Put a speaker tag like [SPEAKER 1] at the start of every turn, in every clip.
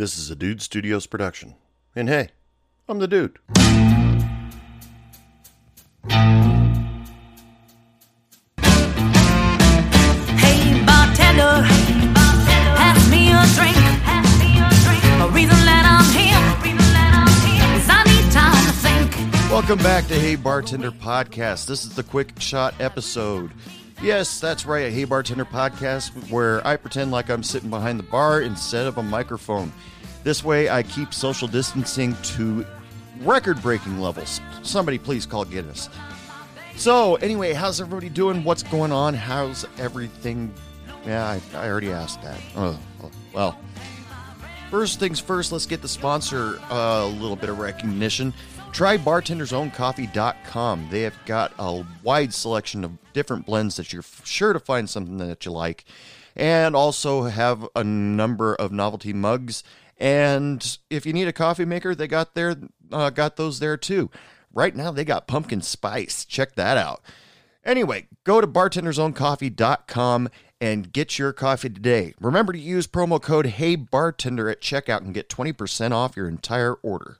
[SPEAKER 1] This is a Dude Studios production. And hey, I'm the dude.
[SPEAKER 2] Hey bartender, pass me a drink. The reason that I'm here is I need time to think.
[SPEAKER 1] Welcome back to Hey Bartender Podcast. This is the quick shot episode. Yes, that's right, a Hey Bartender Podcast where I pretend like I'm sitting behind the bar instead of a microphone. This way I keep social distancing to record breaking levels. Somebody please call Guinness. So, anyway, how's everybody doing? What's going on? How's everything? Yeah, I, I already asked that. Oh, well. First things first, let's get the sponsor uh, a little bit of recognition. Try bartendersowncoffee.com. They have got a wide selection of different blends that you're sure to find something that you like, and also have a number of novelty mugs. And if you need a coffee maker, they got there, uh, got those there too. Right now, they got pumpkin spice. Check that out. Anyway, go to bartendersowncoffee.com and get your coffee today. Remember to use promo code HeyBartender at checkout and get 20% off your entire order.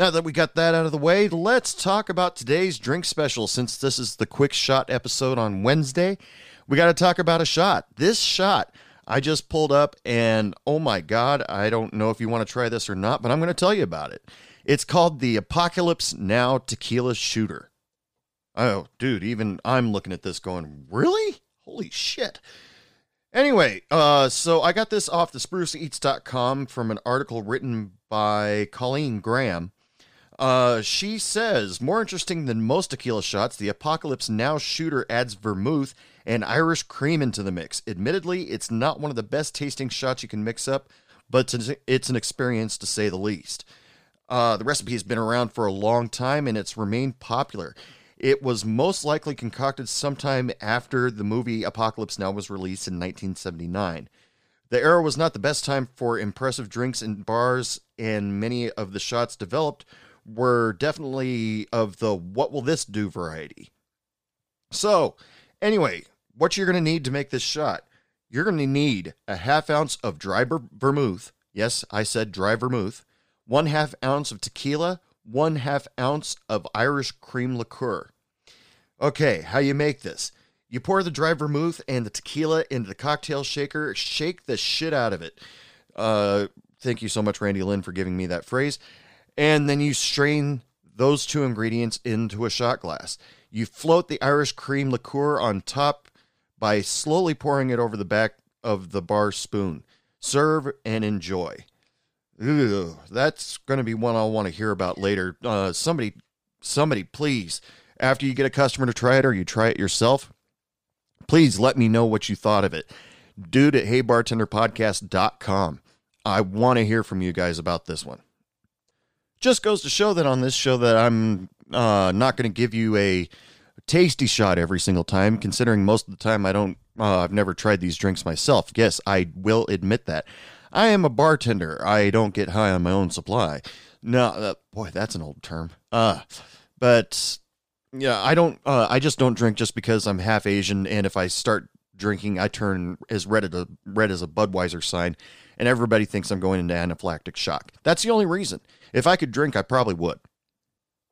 [SPEAKER 1] Now that we got that out of the way, let's talk about today's drink special. Since this is the quick shot episode on Wednesday, we got to talk about a shot. This shot I just pulled up, and oh my God, I don't know if you want to try this or not, but I'm going to tell you about it. It's called the Apocalypse Now Tequila Shooter. Oh, dude, even I'm looking at this going, really? Holy shit. Anyway, uh, so I got this off the spruceeats.com from an article written by Colleen Graham. Uh, she says, more interesting than most tequila shots, the Apocalypse Now shooter adds vermouth and Irish cream into the mix. Admittedly, it's not one of the best tasting shots you can mix up, but it's- an experience to say the least. Uh, the recipe has been around for a long time and it's remained popular. It was most likely concocted sometime after the movie Apocalypse Now was released in 1979. The era was not the best time for impressive drinks in bars, and many of the shots developed were definitely of the what will this do variety. So, anyway, what you're going to need to make this shot, you're going to need a half ounce of dry ver- vermouth. Yes, I said dry vermouth. One half ounce of tequila, one half ounce of Irish cream liqueur. Okay, how you make this? You pour the dry vermouth and the tequila into the cocktail shaker, shake the shit out of it. Uh, thank you so much, Randy Lynn, for giving me that phrase. And then you strain those two ingredients into a shot glass. You float the Irish cream liqueur on top by slowly pouring it over the back of the bar spoon. Serve and enjoy. That's going to be one I'll want to hear about later. Uh, somebody, somebody, please, after you get a customer to try it or you try it yourself, please let me know what you thought of it. Dude at heybartenderpodcast.com. I want to hear from you guys about this one. Just goes to show that on this show that I'm uh, not going to give you a tasty shot every single time, considering most of the time I don't, uh, I've never tried these drinks myself. Yes, I will admit that. I am a bartender. I don't get high on my own supply. No, uh, boy, that's an old term. Uh, but yeah, I don't. Uh, I just don't drink just because I'm half Asian, and if I start drinking, I turn as red as a red as a Budweiser sign, and everybody thinks I'm going into anaphylactic shock. That's the only reason. If I could drink, I probably would.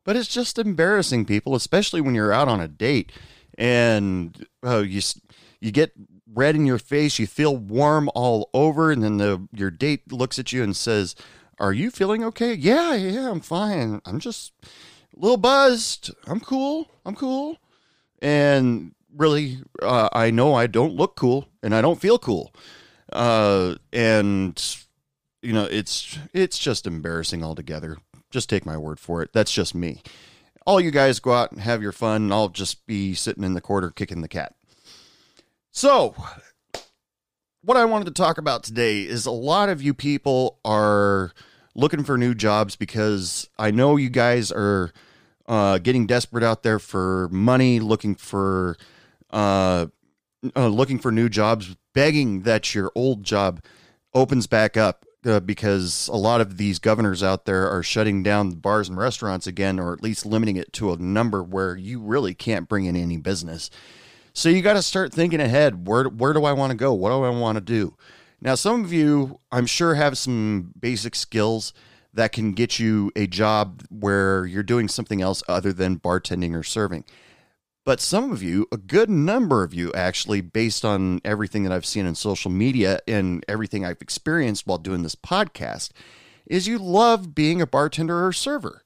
[SPEAKER 1] But it's just embarrassing, people, especially when you're out on a date and oh, you you get red in your face, you feel warm all over, and then the your date looks at you and says, "Are you feeling okay?" Yeah, yeah, I'm fine. I'm just a little buzzed. I'm cool. I'm cool. And really, uh, I know I don't look cool and I don't feel cool. Uh, and you know, it's it's just embarrassing altogether. Just take my word for it. That's just me. All you guys go out and have your fun. and I'll just be sitting in the corner kicking the cat. So, what I wanted to talk about today is a lot of you people are looking for new jobs because I know you guys are uh, getting desperate out there for money, looking for uh, uh, looking for new jobs, begging that your old job opens back up uh, because a lot of these governors out there are shutting down bars and restaurants again, or at least limiting it to a number where you really can't bring in any business. So you got to start thinking ahead. Where where do I want to go? What do I want to do? Now, some of you, I'm sure, have some basic skills that can get you a job where you're doing something else other than bartending or serving. But some of you, a good number of you actually, based on everything that I've seen in social media and everything I've experienced while doing this podcast, is you love being a bartender or server.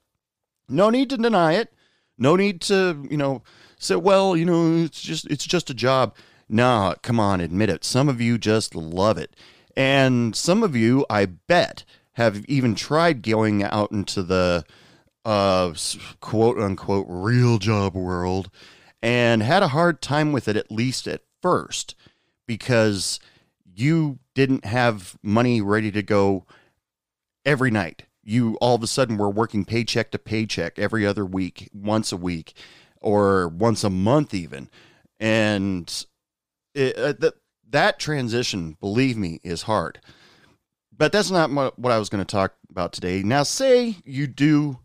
[SPEAKER 1] No need to deny it. No need to, you know, say, well, you know, it's just it's just a job. Nah, come on, admit it. Some of you just love it. And some of you, I bet, have even tried going out into the uh, quote unquote real job world and had a hard time with it, at least at first, because you didn't have money ready to go every night. You all of a sudden were working paycheck to paycheck every other week, once a week, or once a month, even. And it, uh, that, that transition, believe me, is hard. But that's not what I was going to talk about today. Now, say you do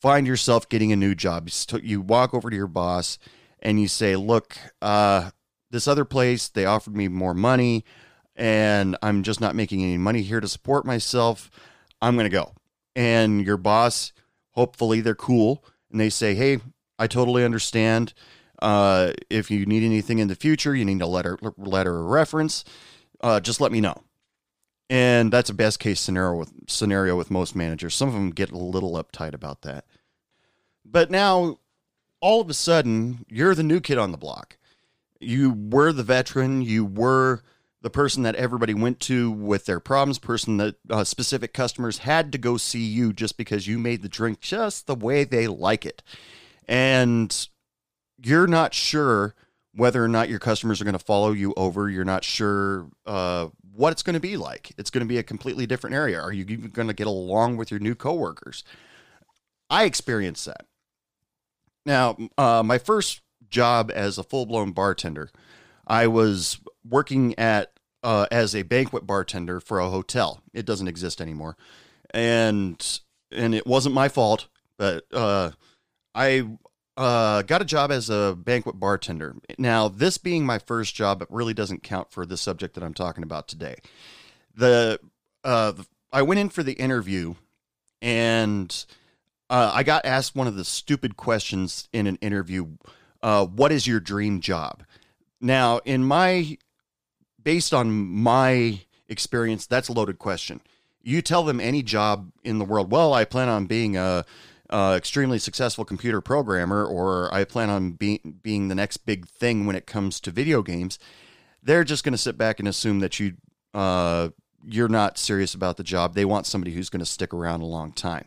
[SPEAKER 1] find yourself getting a new job. You walk over to your boss and you say, Look, uh, this other place, they offered me more money, and I'm just not making any money here to support myself. I'm going to go. And your boss, hopefully, they're cool and they say, Hey, I totally understand. Uh, if you need anything in the future, you need a letter, letter or reference, uh, just let me know. And that's a best case scenario with scenario with most managers. Some of them get a little uptight about that. But now all of a sudden you're the new kid on the block. You were the veteran, you were the person that everybody went to with their problems, person that uh, specific customers had to go see you just because you made the drink just the way they like it. And you're not sure whether or not your customers are going to follow you over. You're not sure uh, what it's going to be like. It's going to be a completely different area. Are you even going to get along with your new coworkers? I experienced that. Now, uh, my first job as a full blown bartender, I was working at uh, as a banquet bartender for a hotel. It doesn't exist anymore, and and it wasn't my fault, but uh, I uh, got a job as a banquet bartender. Now, this being my first job, it really doesn't count for the subject that I'm talking about today. The uh, I went in for the interview, and uh, I got asked one of the stupid questions in an interview. Uh, what is your dream job? Now, in my, based on my experience, that's a loaded question. You tell them any job in the world. Well, I plan on being a uh, extremely successful computer programmer, or I plan on being being the next big thing when it comes to video games, they're just going to sit back and assume that you uh, you're not serious about the job. They want somebody who's going to stick around a long time.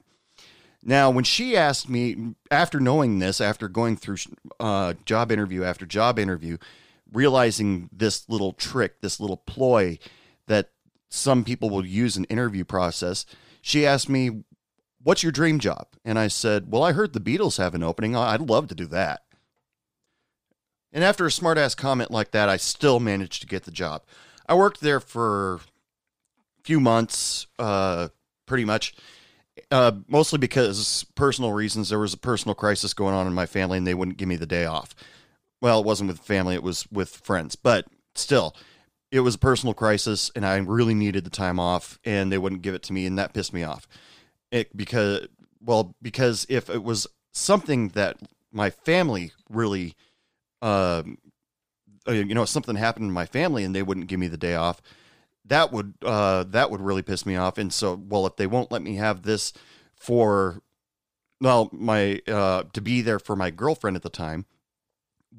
[SPEAKER 1] Now, when she asked me after knowing this, after going through uh, job interview after job interview, realizing this little trick, this little ploy that some people will use in interview process, she asked me What's your dream job? And I said, Well, I heard the Beatles have an opening. I'd love to do that. And after a smartass comment like that, I still managed to get the job. I worked there for a few months, uh, pretty much, uh, mostly because personal reasons. There was a personal crisis going on in my family, and they wouldn't give me the day off. Well, it wasn't with family; it was with friends. But still, it was a personal crisis, and I really needed the time off, and they wouldn't give it to me, and that pissed me off it because well because if it was something that my family really um uh, you know something happened in my family and they wouldn't give me the day off that would uh that would really piss me off. And so well if they won't let me have this for well my uh to be there for my girlfriend at the time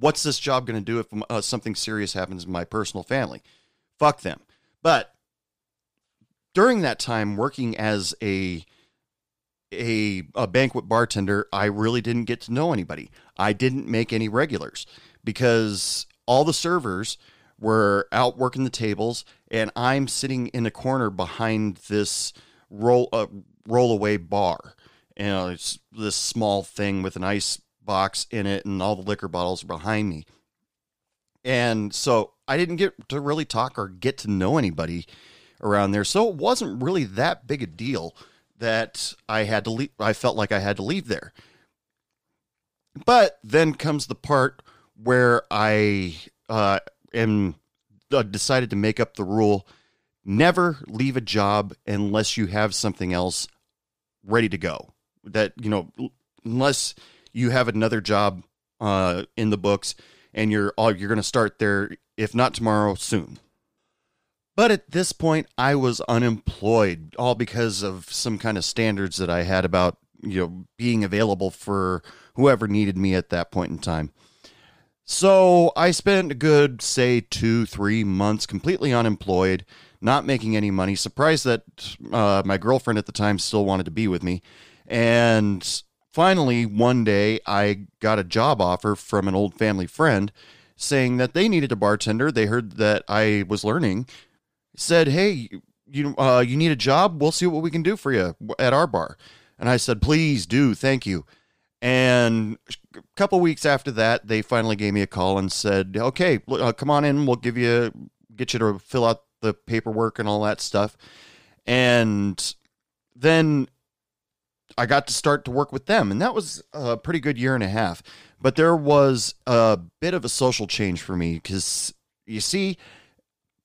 [SPEAKER 1] what's this job going to do if uh, something serious happens in my personal family? Fuck them. But during that time working as a a, a banquet bartender, I really didn't get to know anybody. I didn't make any regulars because all the servers were out working the tables, and I'm sitting in a corner behind this roll uh, rollaway bar. You know, it's this small thing with an ice box in it, and all the liquor bottles are behind me. And so I didn't get to really talk or get to know anybody around there. So it wasn't really that big a deal that I had to leave. I felt like I had to leave there. But then comes the part where I uh, am uh, decided to make up the rule: never leave a job unless you have something else ready to go. That you know, unless you have another job uh, in the books and you're all you're going to start there, if not tomorrow, soon. But at this point, I was unemployed, all because of some kind of standards that I had about you know being available for whoever needed me at that point in time. So I spent a good, say, two, three months completely unemployed, not making any money. Surprised that uh, my girlfriend at the time still wanted to be with me. And finally, one day, I got a job offer from an old family friend saying that they needed a bartender. They heard that I was learning, said, Hey, you, uh, you need a job? We'll see what we can do for you at our bar. And I said, Please do. Thank you. And a couple weeks after that, they finally gave me a call and said, "Okay, uh, come on in. We'll give you get you to fill out the paperwork and all that stuff." And then I got to start to work with them, and that was a pretty good year and a half. But there was a bit of a social change for me because you see,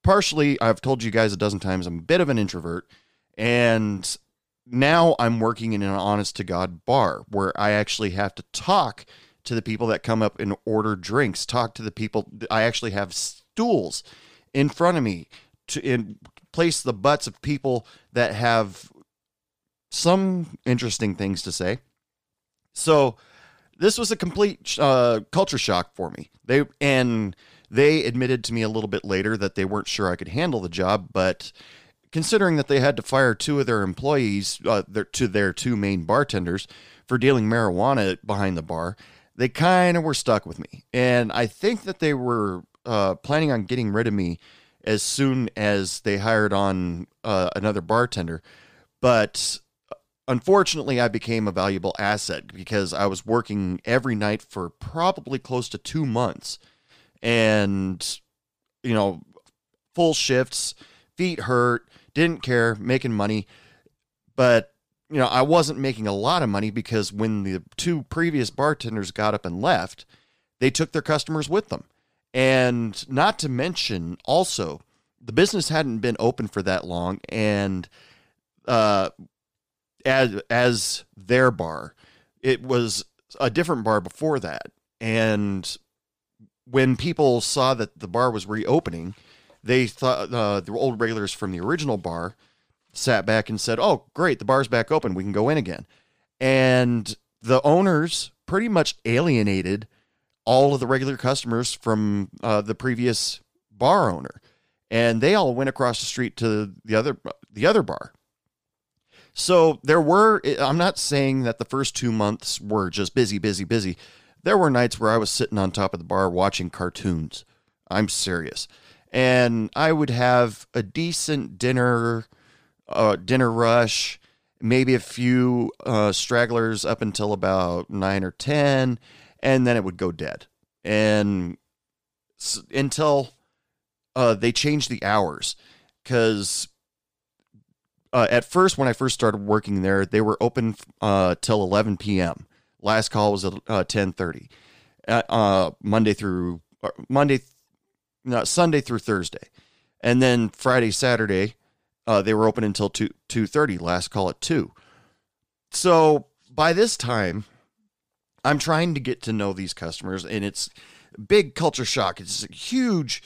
[SPEAKER 1] partially, I've told you guys a dozen times, I'm a bit of an introvert, and now I'm working in an honest to God bar where I actually have to talk to the people that come up and order drinks, talk to the people. I actually have stools in front of me to in place the butts of people that have some interesting things to say. So this was a complete uh, culture shock for me. They and they admitted to me a little bit later that they weren't sure I could handle the job, but considering that they had to fire two of their employees uh, their, to their two main bartenders for dealing marijuana behind the bar, they kind of were stuck with me. And I think that they were uh, planning on getting rid of me as soon as they hired on uh, another bartender. But unfortunately, I became a valuable asset because I was working every night for probably close to two months. And, you know, full shifts, feet hurt, didn't care, making money. But, you know, I wasn't making a lot of money because when the two previous bartenders got up and left, they took their customers with them. And not to mention, also, the business hadn't been open for that long. And uh, as, as their bar, it was a different bar before that. And when people saw that the bar was reopening, they thought uh, the old regulars from the original bar sat back and said, "Oh, great, the bar's back open. We can go in again." And the owners pretty much alienated all of the regular customers from uh, the previous bar owner, and they all went across the street to the other the other bar. So there were. I'm not saying that the first two months were just busy, busy, busy. There were nights where I was sitting on top of the bar watching cartoons. I'm serious and I would have a decent dinner, uh, dinner rush, maybe a few uh, stragglers up until about nine or ten, and then it would go dead, and s- until uh, they changed the hours, because uh, at first when I first started working there, they were open uh, till eleven p.m. Last call was at uh, ten thirty, Monday through Monday no, Sunday through Thursday, and then Friday, Saturday, uh, they were open until two two thirty. Last call at two. So by this time, I'm trying to get to know these customers, and it's big culture shock. It's a huge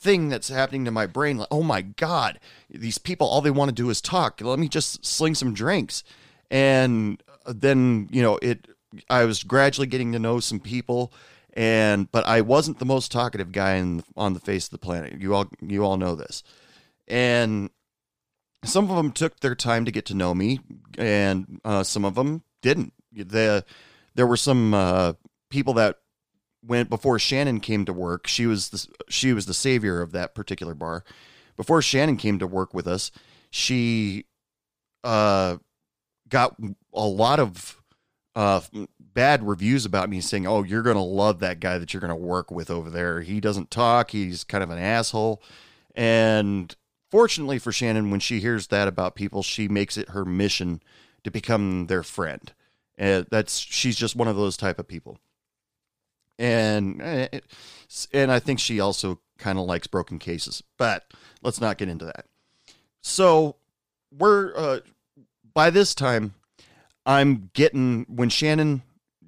[SPEAKER 1] thing that's happening to my brain. Like, oh my god, these people, all they want to do is talk. Let me just sling some drinks, and then you know it. I was gradually getting to know some people and but I wasn't the most talkative guy in, on the face of the planet. You all you all know this, and some of them took their time to get to know me, and uh, some of them didn't. The there were some uh, people that went before Shannon came to work, she was the she was the savior of that particular bar. Before Shannon came to work with us, she uh, got a lot of uh, bad reviews about me saying, "Oh, you're going to love that guy that you're going to work with over there. He doesn't talk. He's kind of an asshole." And fortunately for Shannon, when she hears that about people, she makes it her mission to become their friend. And that's she's just one of those type of people. And eh, and I think she also kind of likes broken cases, but let's not get into that. So we're uh, by this time, I'm getting when Shannon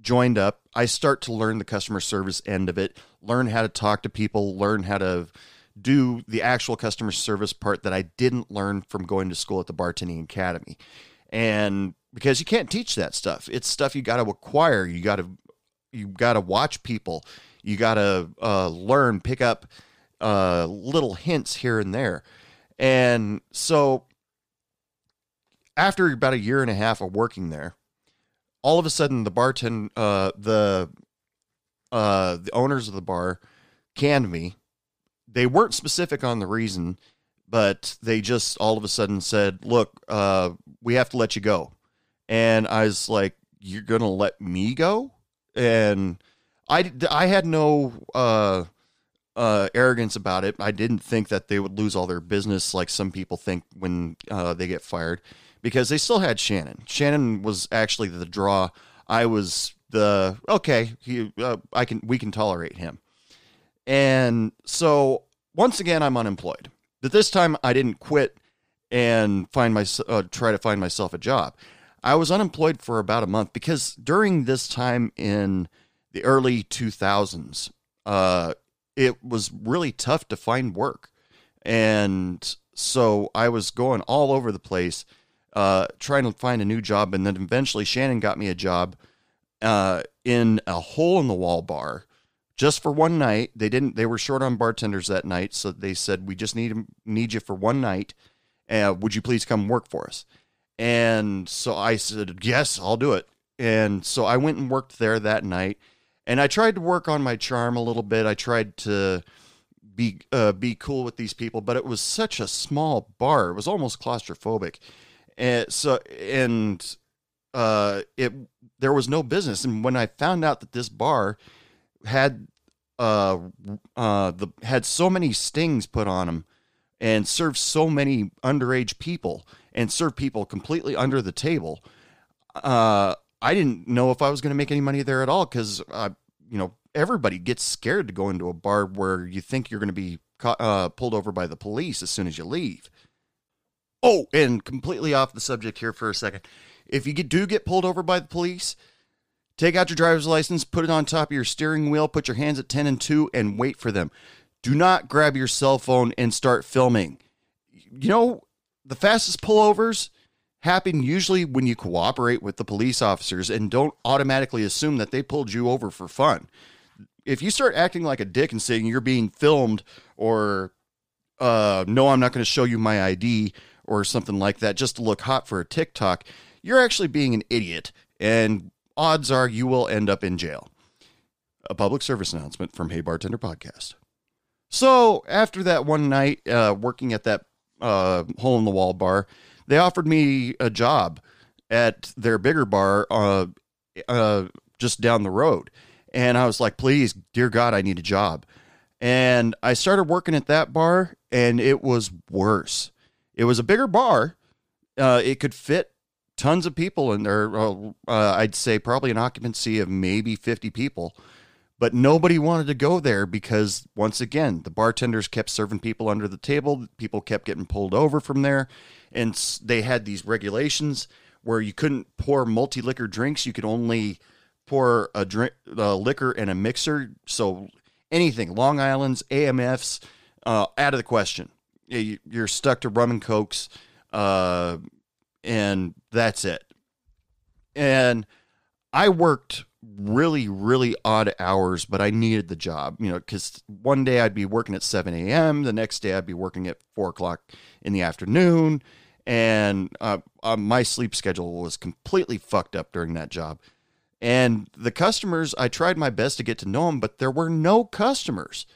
[SPEAKER 1] joined up, I start to learn the customer service end of it, learn how to talk to people, learn how to do the actual customer service part that I didn't learn from going to school at the bartending academy. And because you can't teach that stuff, it's stuff you got to acquire. You got to you got to watch people. You got to uh, learn, pick up uh, little hints here and there. And so after about a year and a half of working there, all of a sudden the bartend uh, the uh, the owners of the bar canned me. They weren't specific on the reason, but they just all of a sudden said, "Look, uh, we have to let you go." And I was like, "You're gonna let me go?" And I I had no uh, uh, arrogance about it. I didn't think that they would lose all their business like some people think when uh, they get fired because they still had Shannon. Shannon was actually the draw. I was the okay. He, uh, I can we can tolerate him. And so once again, I'm unemployed. But this time, I didn't quit and find my uh, try to find myself a job. I was unemployed for about a month because during this time in the early 2000s, uh, it was really tough to find work. And so I was going all over the place uh, trying to find a new job. And then eventually Shannon got me a job uh, in a hole in the wall bar just for one night. They didn't, they were short on bartenders that night. So they said, we just need, need you for one night. Uh, would you please come work for us? And so I said, yes, I'll do it. And so I went and worked there that night and I tried to work on my charm a little bit. I tried to be uh, be cool with these people, but it was such a small bar. It was almost claustrophobic, and so and uh, it there was no business. And when I found out that this bar had uh uh the had so many stings put on them and served so many underage people and served people completely under the table uh I didn't know if I was going to make any money there at all because, you know, everybody gets scared to go into a bar where you think you're going to be caught, uh, pulled over by the police as soon as you leave. Oh, and completely off the subject here for a second. If you do get pulled over by the police, take out your driver's license, put it on top of your steering wheel, put your hands at 10 and 2, and wait for them. Do not grab your cell phone and start filming. You know, the fastest pullovers happen usually when you cooperate with the police officers and don't automatically assume that they pulled you over for fun. If you start acting like a dick and saying you're being filmed or uh, no, I'm not going to show you my ID or something like that just to look hot for a TikTok, you're actually being an idiot. And odds are you will end up in jail. A public service announcement from Hey Bartender Podcast. So after that one night uh, working at that uh, hole in the wall bar, they offered me a job at their bigger bar uh, uh, just down the road. And I was like, please, dear God, I need a job. And I started working at that bar, and it was worse. It was a bigger bar. Uh, it could fit tons of people in there. Uh, I'd say probably an occupancy of maybe 50 people. But nobody wanted to go there because, once again, the bartenders kept serving people under the table. People kept getting pulled over from there and they had these regulations where you couldn't pour multi liquor drinks. You could only pour a drink, uh, liquor in a mixer. So anything, Long Island's, AMFs, uh, out of the question. You're stuck to rum and cokes, uh, and that's it. And I worked really, really odd hours, but I needed the job, you know, because one day I'd be working at 7 a.m., the next day I'd be working at 4 o'clock in the afternoon and uh, uh, my sleep schedule was completely fucked up during that job. And the customers, I tried my best to get to know them, but there were no customers.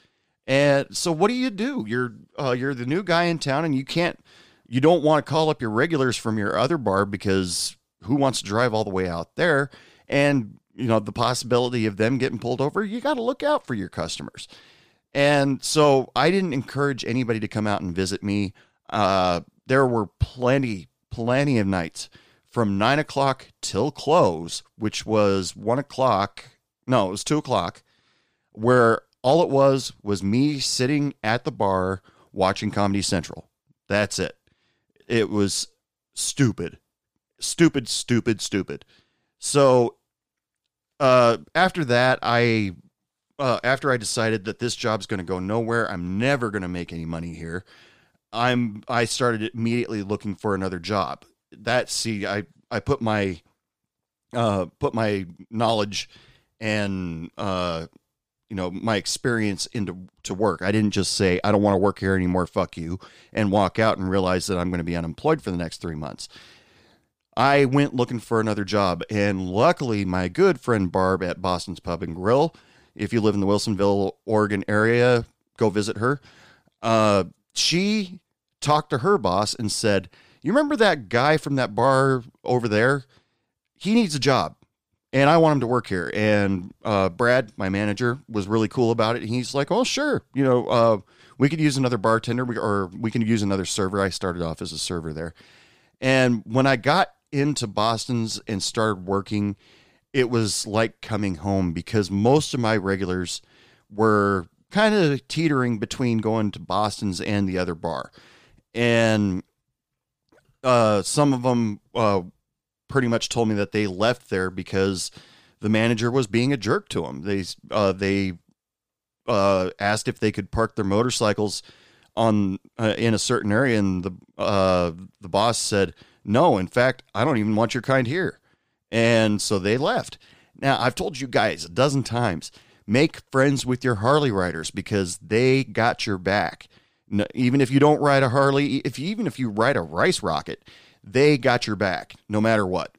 [SPEAKER 1] And so, what do you do? You're uh, you're the new guy in town, and you can't, you don't want to call up your regulars from your other bar because who wants to drive all the way out there? And you know the possibility of them getting pulled over. You got to look out for your customers. And so, I didn't encourage anybody to come out and visit me. Uh, there were plenty, plenty of nights from nine o'clock till close, which was one o'clock. No, it was two o'clock, where all it was was me sitting at the bar watching Comedy Central. That's it. It was stupid, stupid, stupid, stupid. So, uh, after that, I, uh, after I decided that this job's going to go nowhere, I'm never going to make any money here. I'm, I started immediately looking for another job that see I I put my uh put my knowledge and uh you know my experience into to work. I didn't just say I don't want to work here anymore, fuck you, and walk out and realize that I'm going to be unemployed for the next 3 months. I went looking for another job and luckily my good friend Barb at Boston's Pub and Grill, if you live in the Wilsonville, Oregon area, go visit her. Uh she talked to her boss and said, you remember that guy from that bar over there? He needs a job and I want him to work here. And uh, Brad, my manager, was really cool about it. He's like, "Oh, sure, you know, uh, we could use another bartender, or we can use another server." I started off as a server there, and when I got into Boston's and started working, it was like coming home because most of my regulars were kind of teetering between going to Boston's and the other bar, and uh, some of them uh, pretty much told me that they left there because the manager was being a jerk to them. They uh, they uh, asked if they could park their motorcycles on uh, in a certain area, and the uh, the boss said no. In fact, I don't even want your kind here, and so they left. Now I've told you guys a dozen times. Make friends with your Harley riders because they got your back. No, even if you don't ride a Harley, if you, even if you ride a rice rocket, they got your back no matter what.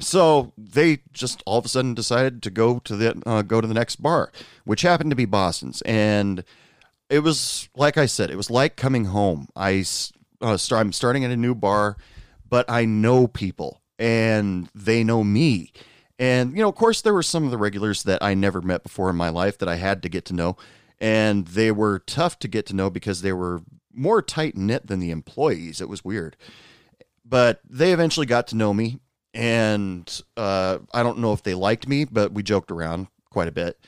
[SPEAKER 1] So they just all of a sudden decided to go to the uh, go to the next bar, which happened to be Boston's, and it was like I said, it was like coming home. I uh, start, I'm starting at a new bar, but I know people and they know me. And, you know, of course, there were some of the regulars that I never met before in my life that I had to get to know and they were tough to get to know because they were more tight knit than the employees. It was weird, but they eventually got to know me, and uh, I don't know if they liked me, but we joked around quite a bit.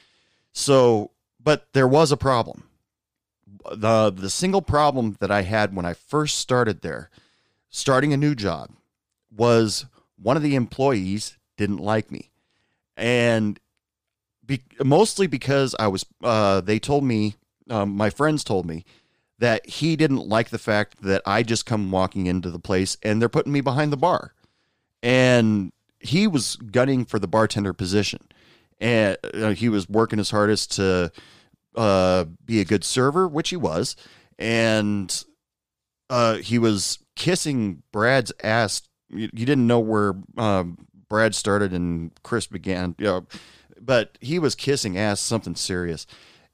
[SPEAKER 1] So, but there was a problem. the The single problem that I had when I first started there, starting a new job, was one of the employees didn't like me, and be, mostly because I was. Uh, they told me, um, my friends told me that he didn't like the fact that I just come walking into the place and they're putting me behind the bar, and he was gunning for the bartender position, and uh, he was working his hardest to uh, be a good server, which he was, and uh, he was kissing Brad's ass. You, you didn't know where um, Brad started and Chris began. You know, but he was kissing ass something serious.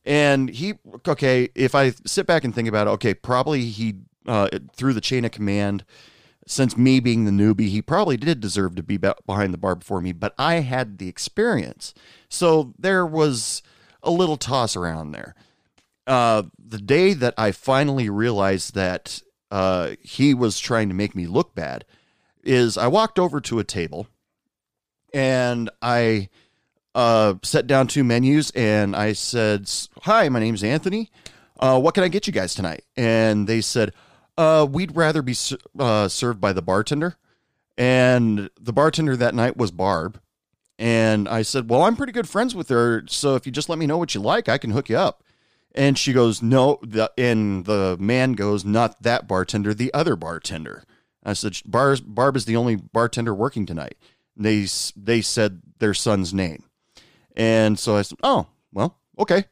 [SPEAKER 1] And he, okay, if I sit back and think about it, okay, probably he, uh, through the chain of command, since me being the newbie, he probably did deserve to be behind the bar before me, but I had the experience. So there was a little toss around there. Uh, the day that I finally realized that uh, he was trying to make me look bad is I walked over to a table and I uh, set down two menus and I said, Hi, my name's Anthony. Uh, what can I get you guys tonight? And they said, uh, We'd rather be uh, served by the bartender. And the bartender that night was Barb. And I said, Well, I'm pretty good friends with her. So if you just let me know what you like, I can hook you up. And she goes, No. And the man goes, Not that bartender, the other bartender. I said, Barb, Barb is the only bartender working tonight. They, they said their son's name. And so I said, oh, well, okay,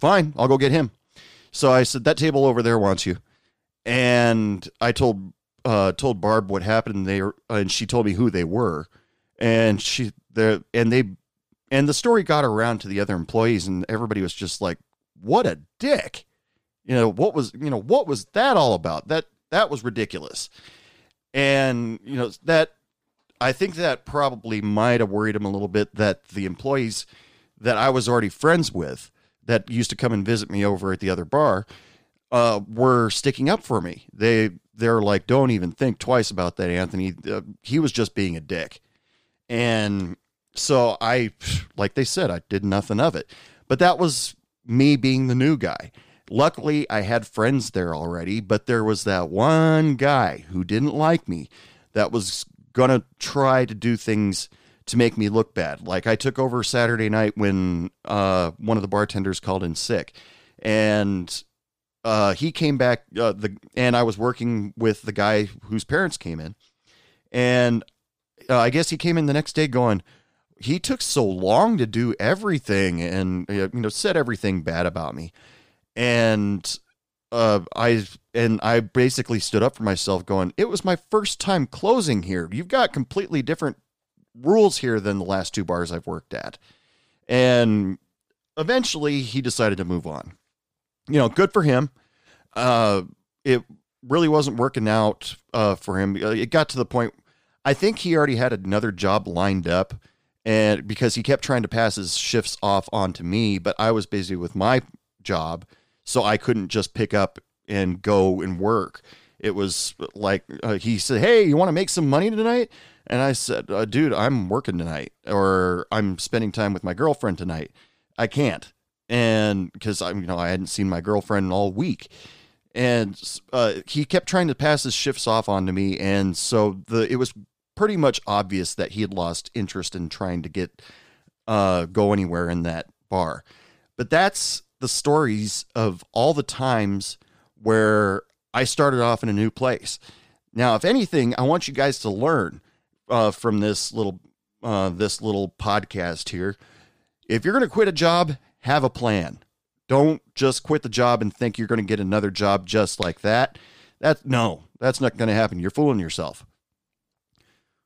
[SPEAKER 1] fine. I'll go get him. So I said, that table over there wants you. And I told, uh, told Barb what happened. And they, and she told me who they were. and she the and they and the story got around to the other employees, and everybody was just like, "What a dick!" You know what was you know what was that all about? That that was ridiculous, and you know that I think that probably might have worried him a little bit that the employees that I was already friends with that used to come and visit me over at the other bar uh, were sticking up for me. They they're like, don't even think twice about that, Anthony. Uh, he was just being a dick, and so I, like they said, I did nothing of it. But that was me being the new guy. Luckily, I had friends there already, but there was that one guy who didn't like me that was gonna try to do things to make me look bad. Like I took over Saturday night when uh, one of the bartenders called in sick, and uh, he came back. Uh, the and I was working with the guy whose parents came in, and uh, I guess he came in the next day going. He took so long to do everything, and uh, you know said everything bad about me, and uh, I and I basically stood up for myself, going, "It was my first time closing here. You've got completely different rules here than the last two bars I've worked at," and eventually he decided to move on you know, good for him. Uh, it really wasn't working out uh, for him. Uh, it got to the point. I think he already had another job lined up, and because he kept trying to pass his shifts off onto me, but I was busy with my job, so I couldn't just pick up and go and work. It was like uh, he said, "Hey, you want to make some money tonight?" And I said, uh, "Dude, I'm working tonight, or I'm spending time with my girlfriend tonight. I can't." and because I'm, you know, I hadn't seen my girlfriend all week, and uh, he kept trying to pass his shifts off onto me, and so the it was pretty much obvious that he had lost interest in trying to get uh, go anywhere in that bar. But that's the stories of all the times where I started off in a new place. Now, if anything, I want you guys to learn uh, from this little uh, this little podcast here. If you're going to quit a job, have a plan. Don't just quit the job and think you're going to get another job just like that. That no, that's not going to happen. You're fooling yourself.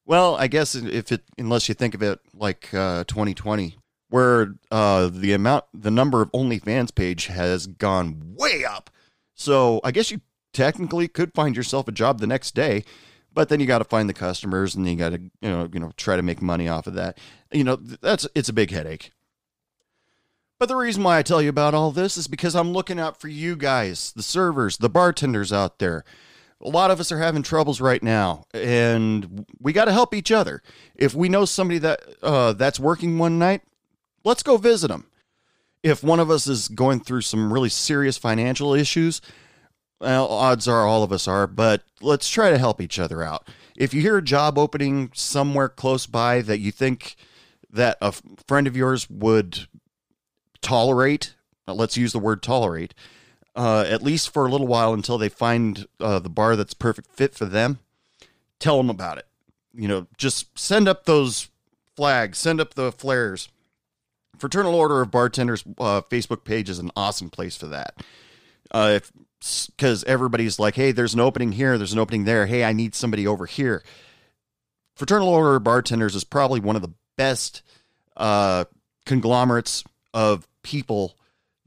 [SPEAKER 1] Well, I guess if it unless you think of it like uh, 2020, where uh, the amount, the number of OnlyFans page has gone way up. So I guess you technically could find yourself a job the next day, but then you got to find the customers and you got to you know you know try to make money off of that. You know that's it's a big headache. But the reason why I tell you about all this is because I'm looking out for you guys, the servers, the bartenders out there. A lot of us are having troubles right now, and we got to help each other. If we know somebody that uh, that's working one night, let's go visit them. If one of us is going through some really serious financial issues, well, odds are all of us are, but let's try to help each other out. If you hear a job opening somewhere close by that you think that a friend of yours would tolerate, let's use the word tolerate, uh, at least for a little while until they find uh, the bar that's perfect fit for them, tell them about it. You know, just send up those flags, send up the flares. Fraternal Order of Bartenders uh, Facebook page is an awesome place for that. Uh, because everybody's like, hey, there's an opening here, there's an opening there. Hey, I need somebody over here. Fraternal Order of Bartenders is probably one of the best uh, conglomerates of people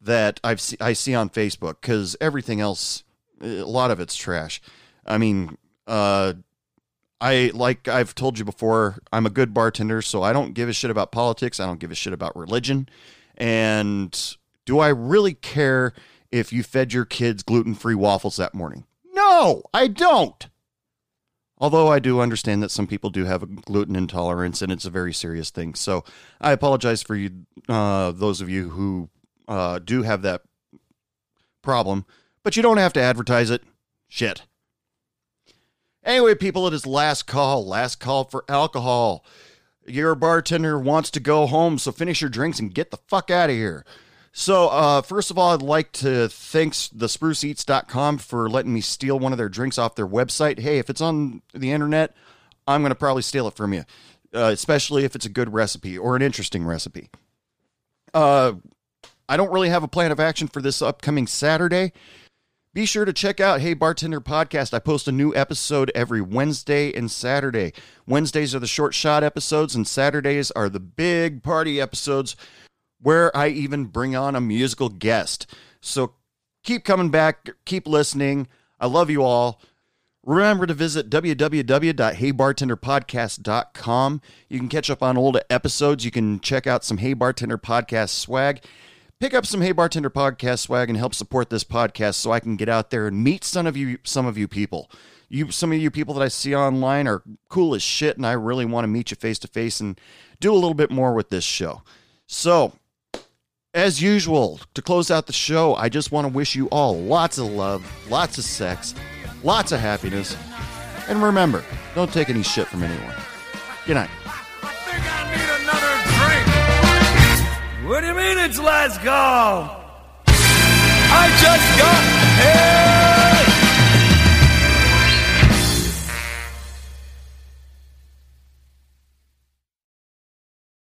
[SPEAKER 1] that I've see, I see on Facebook because everything else, a lot of it's trash. I mean, uh, I like I've told you before, I'm a good bartender, so I don't give a shit about politics. I don't give a shit about religion. And do I really care if you fed your kids gluten free waffles that morning? No, I don't. Although I do understand that some people do have a gluten intolerance and it's a very serious thing. So I apologize for you, uh, those of you who uh, do have that problem, but you don't have to advertise it. Shit. Anyway, people, it is last call. Last call for alcohol. Your bartender wants to go home, so finish your drinks and get the fuck out of here. So, uh, first of all, I'd like to thank the spruceeats.com for letting me steal one of their drinks off their website. Hey, if it's on the internet, I'm going to probably steal it from you, uh, especially if it's a good recipe or an interesting recipe. Uh, I don't really have a plan of action for this upcoming Saturday Be sure to check out Hey Bartender Podcast. I post a new episode every Wednesday and Saturday. Wednesdays are the short shot episodes, and Saturdays are the big party episodes where I even bring on a musical guest. So keep coming back, keep listening. I love you all. Remember to visit www.heybartenderpodcast.com. You can catch up on old episodes. You can check out some Hey Bartender podcast swag. Pick up some Hey Bartender podcast swag and help support this podcast so I can get out there and meet some of you some of you people. You some of you people that I see online are cool as shit and I really want to meet you face to face and do a little bit more with this show. So, as usual, to close out the show, I just want to wish you all lots of love, lots of sex, lots of happiness. And remember, don't take any shit from anyone. Good night.
[SPEAKER 3] What do you mean it's last call? I just got here.